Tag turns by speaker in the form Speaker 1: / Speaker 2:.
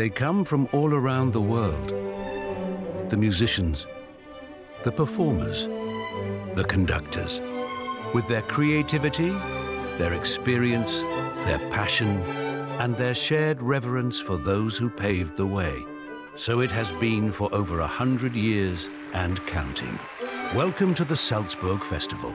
Speaker 1: They come from all around the world. The musicians, the performers, the conductors. With their creativity, their experience, their passion, and their shared reverence for those who paved the way. So it has been for over a hundred years and counting. Welcome to the Salzburg Festival.